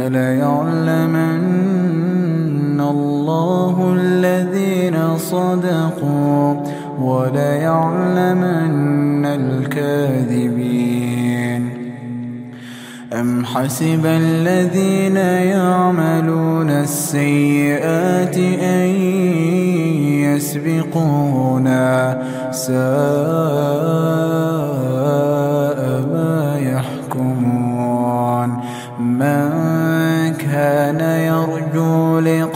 فليعلمن الله الذين صدقوا وليعلمن الكاذبين أم حسب الذين يعملون السيئات أن يسبقونا ساء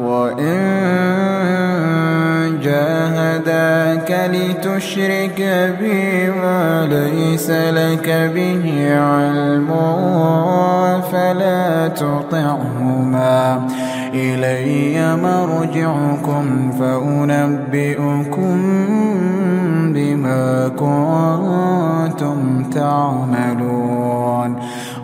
وإن جاهداك لتشرك بي ما ليس لك به علم فلا تطعهما إلي مرجعكم فأنبئكم بما كنتم تعملون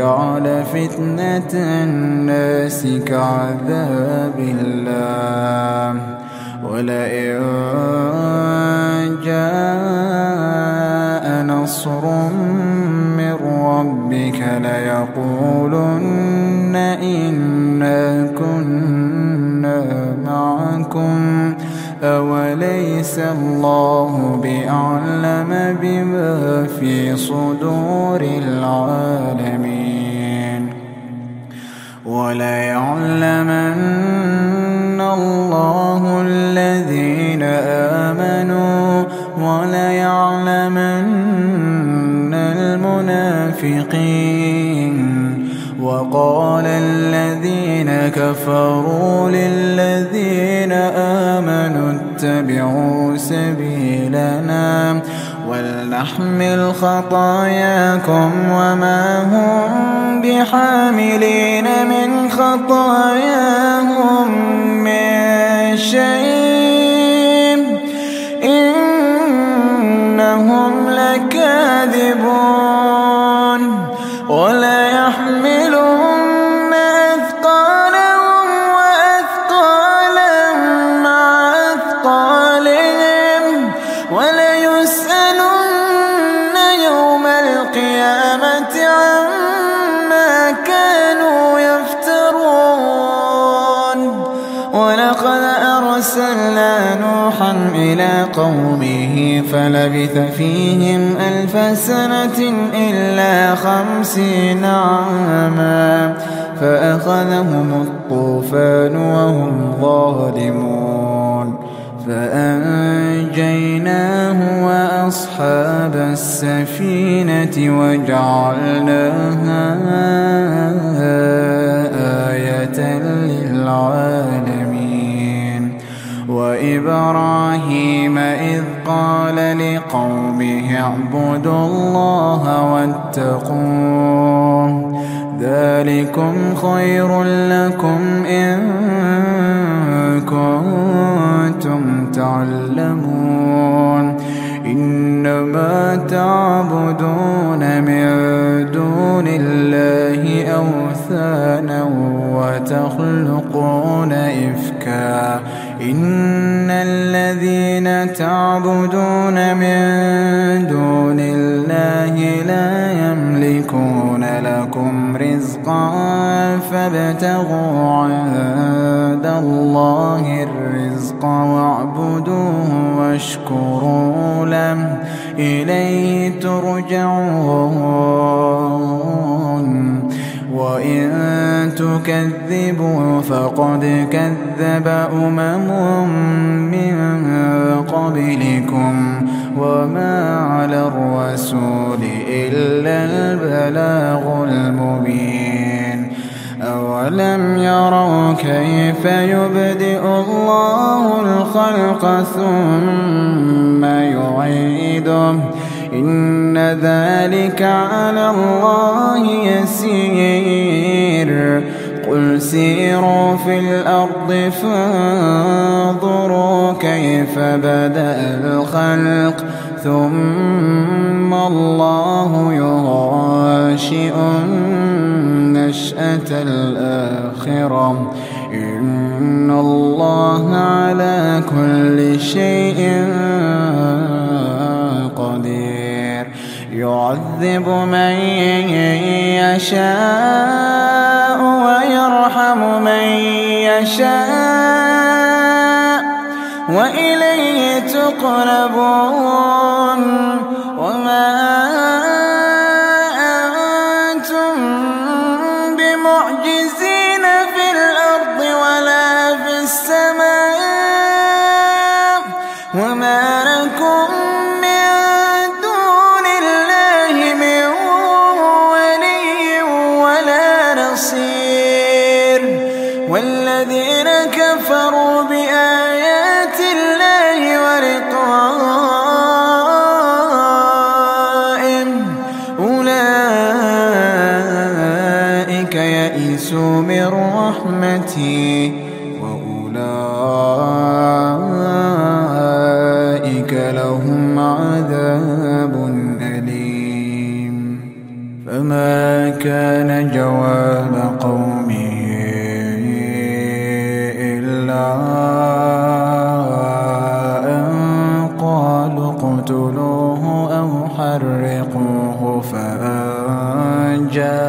جعل فتنة الناس كعذاب الله. ولئن جاء نصر من ربك ليقولن بحاملين من خطاياهم من شيء قومه فلبث فيهم ألف سنة إلا خمسين عاما فأخذهم الطوفان وهم ظالمون فأنجيناه وأصحاب السفينة وجعلناها آية للعالمين وإبراهيم إذ قال لقومه اعبدوا الله واتقوه. ذلكم خير لكم إن كنتم تعلمون. إنما تعبدون من دون الله أوثانا وتخلقون إفكا. الذين تعبدون من دون الله لا يملكون لكم رزقا فابتغوا عند الله الرزق واعبدوه واشكروا له إليه ترجعون تكذبوا فقد كذب أمم من قبلكم وما على الرسول إلا البلاغ المبين أولم يروا كيف يبدئ الله الخلق ثم يعيده إن ذلك على الله يسير. قل سيروا في الأرض فانظروا كيف بدأ الخلق. ثم الله يغاشئ النشأة الآخرة. إن الله على كل شيء يعذب من يشاء ويرحم من يشاء وإليه تقربون. وما أنتم بمعجزين في الأرض ولا في السماء. وما لكم رحمتي وأولئك لهم عذاب أليم. فما كان جواب قومه إلا أن قالوا اقتلوه أو حرقوه فأنجاه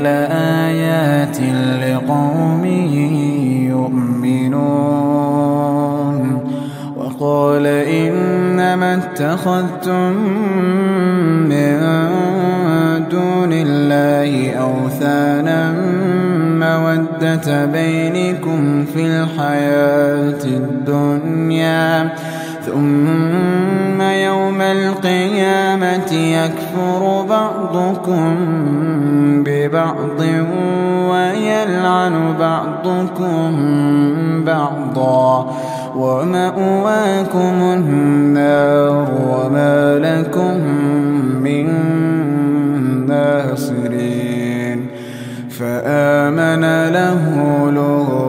لآيات لقوم يؤمنون وقال إنما اتخذتم من دون الله أوثانا مودة بينكم في الحياة الدنيا ثم يوم القيامة يكفر بعضكم ببعض ويلعن بعضكم بعضا ومأواكم النار وما لكم من ناصرين فآمن له لوط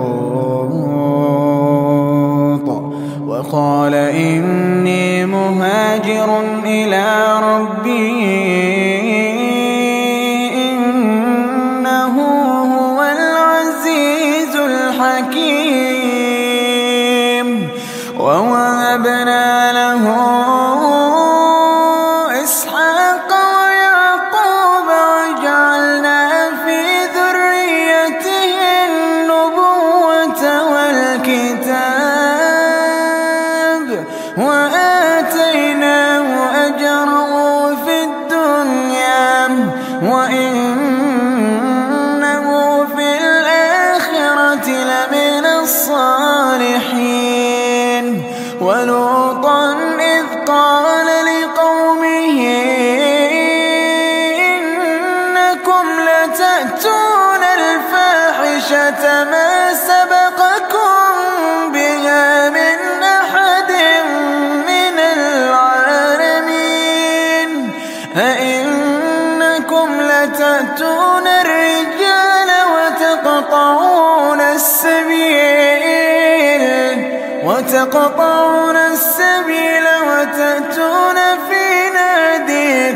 وقال إني مهاجر إلى ربي ولوطا إذ قال لقومه إنكم لتأتون الفاحشة ما سبقكم بها من أحد من العالمين أئنكم لتأتون الرجال وتقطعون السبيل وتقطعون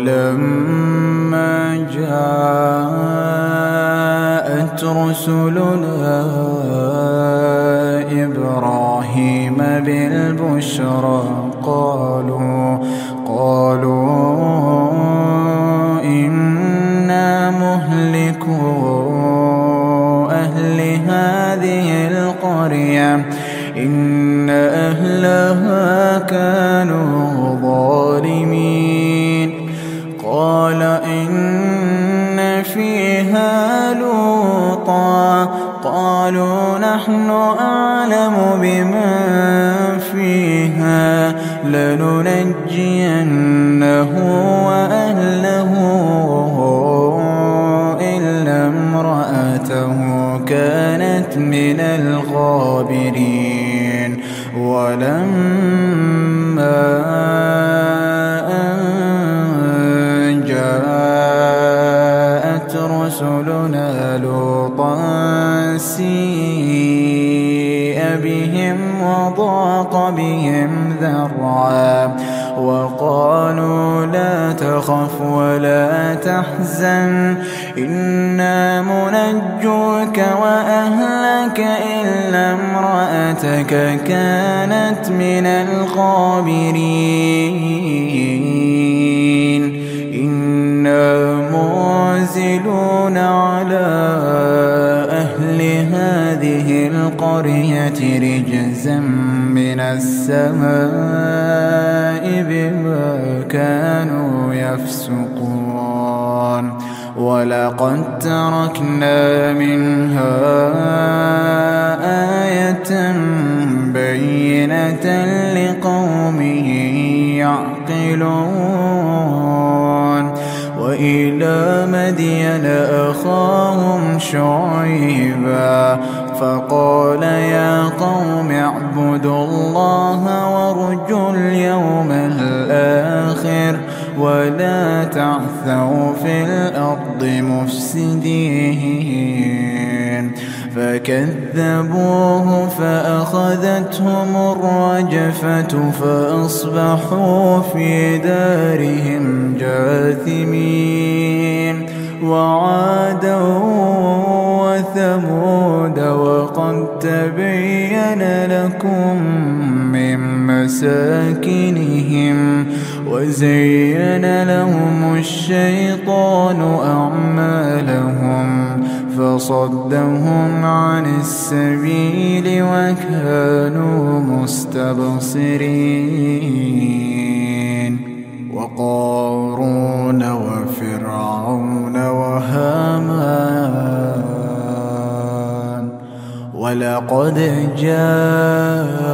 ولما جاءت رسلنا إبراهيم بالبشرى قالوا قالوا إنا مهلكو أهل هذه القرية إن أهلها كانوا قال إن فيها لوطا قالوا نحن أعلم بمن فيها لننجينه وأهله إلا امرأته كانت من الغابرين ولما بهم ذرعا وقالوا لا تخف ولا تحزن إنا منجوك وأهلك إلا امرأتك كانت من الغابرين. إنا منزلون على أهل هذه القرية رجزا من السماء بما كانوا يفسقون. ولقد تركنا منها آية بينة لقوم يعقلون. وإلى مدين أخاهم شعيبا. فقال يا قوم اعبدوا الله وارجوا اليوم الآخر ولا تعثوا في الأرض مفسدين. فكذبوه فأخذتهم الرجفة فأصبحوا في دارهم جاثمين. وعادا وثمود وقد تبين لكم من مساكنهم وزين لهم الشيطان أعمالهم فصدهم عن السبيل وكانوا مستبصرين وقارون وفرعون وهامان ولقد جاءهم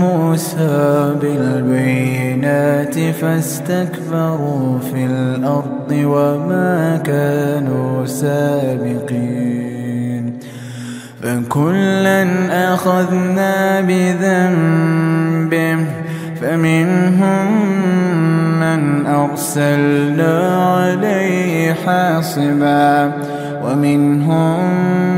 موسى بالبينات فاستكبروا في الأرض وما كانوا سابقين فكلا أخذنا بذنبه فمنهم من أرسلنا عليه حاصبا ومنهم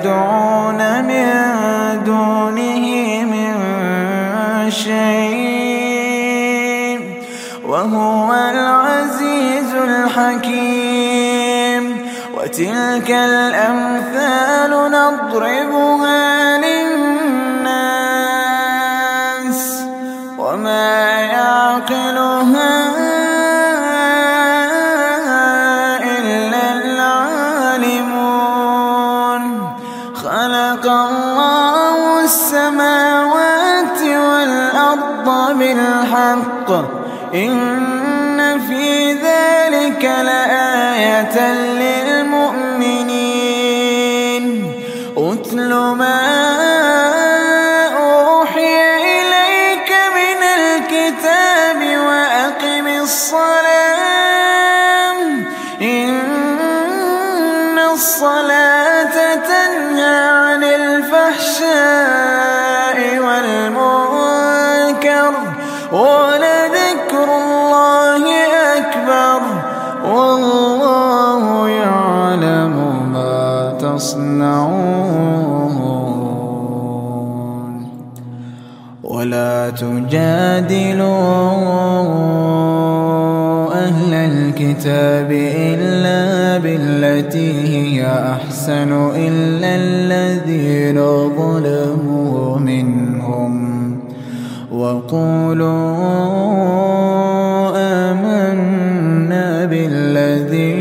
يدعون من دونه من شيء وهو العزيز الحكيم وتلك الأمثال نضربها للناس إن في ذلك لآية للمؤمنين. أتل ما أوحي إليك من الكتاب وأقم الصلاة. إن الصلاة تنهى الكتاب إلا بالتي هي أحسن إلا الذين ظلموا منهم. وقولوا آمنا بالذي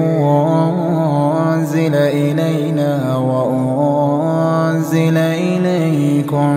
أنزل إلينا وأنزل إليكم.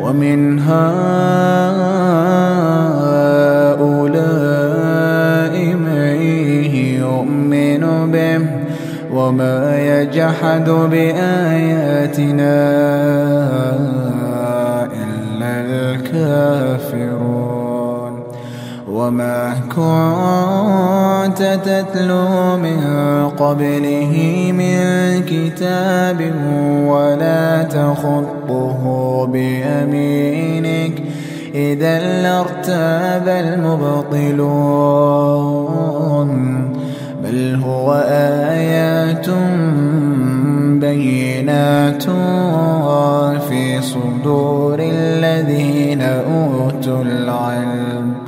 ومن هؤلاء من يؤمن به وما يجحد بآياتنا إلا الكافرون. وما كنت تتلو من قبله من كتاب ولا تخطه بيمينك إذا لارتاب المبطلون. بل هو آيات بينات في صدور الذين أوتوا العلم.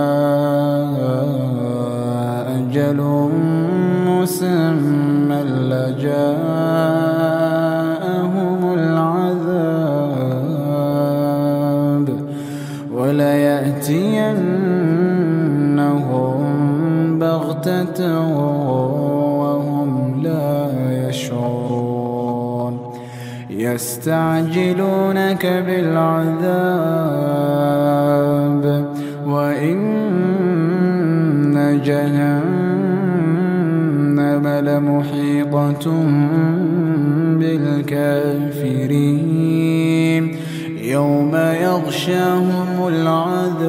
يستعجلونك بالعذاب وإن جهنم لمحيطة بالكافرين. يوم يغشاهم العذاب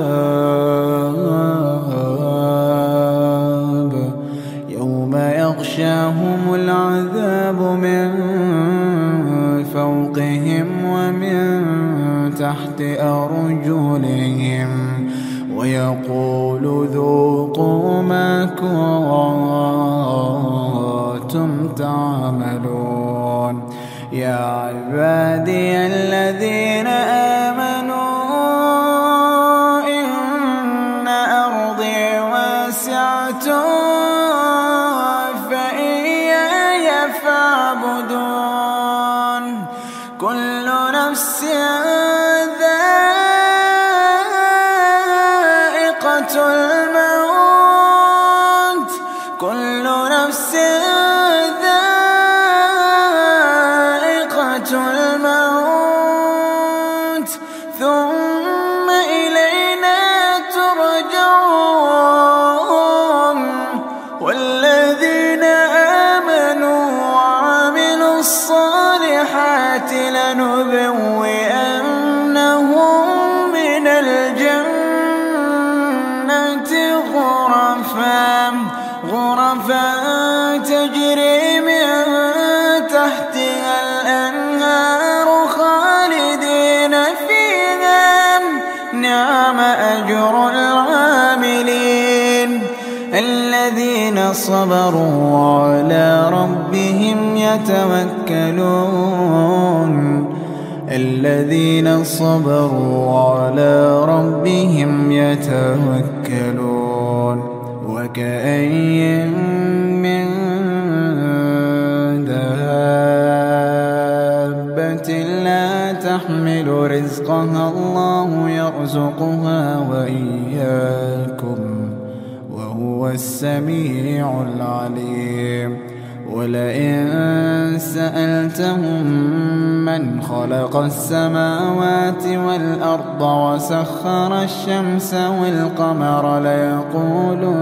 أرجلهم ويقول ذوقوا ما كنتم تعملون. يا عبادي خالدين فيها نعم أجر العاملين الذين صبروا على ربهم يتوكلون. الذين صبروا على ربهم يتوكلون. وكأي من لا تحمل رزقها الله يرزقها وإياكم وهو السميع العليم. ولئن سألتهم من خلق السماوات والأرض وسخر الشمس والقمر ليقولن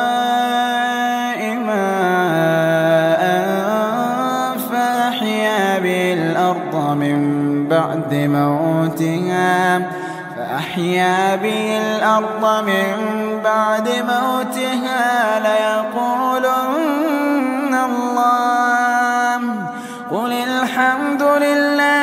بعد موتها فأحيا به الأرض من بعد موتها ليقولن الله قل الحمد لله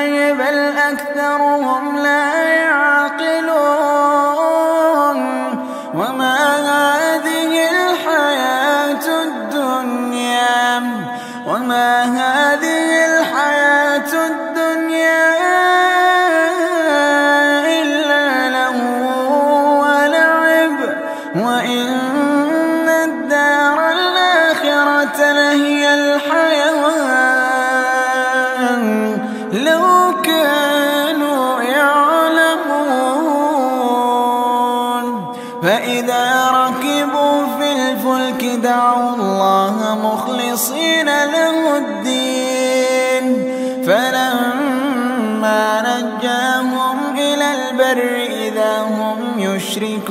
يشركون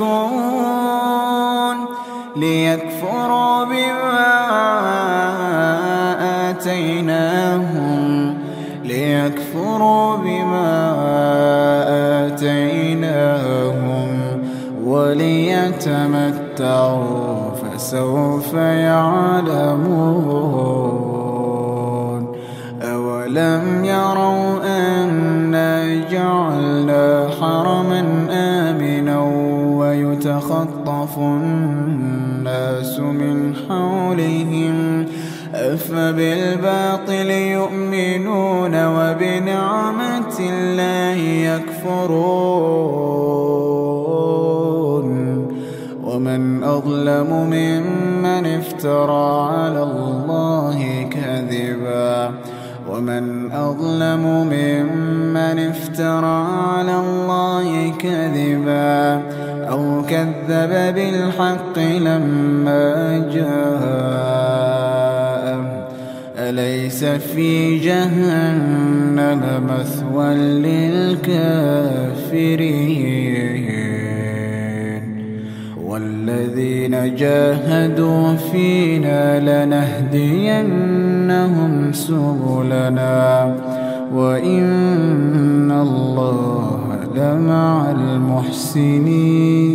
ليكفروا بما آتيناهم ليكفروا بما آتيناهم وليتمتعوا فسوف يعلمون. أولم يروا أنا جعلنا حرما ويتخطف الناس من حولهم أفبالباطل يؤمنون وبنعمة الله يكفرون. ومن أظلم ممن افترى على الله كذبا. ومن أظلم ممن افترى على الله كذبا. كذب بالحق لما جاء أليس في جهنم مثوى للكافرين؟ والذين جاهدوا فينا لنهدينهم سبلنا. وإن الله لمع المحسنين.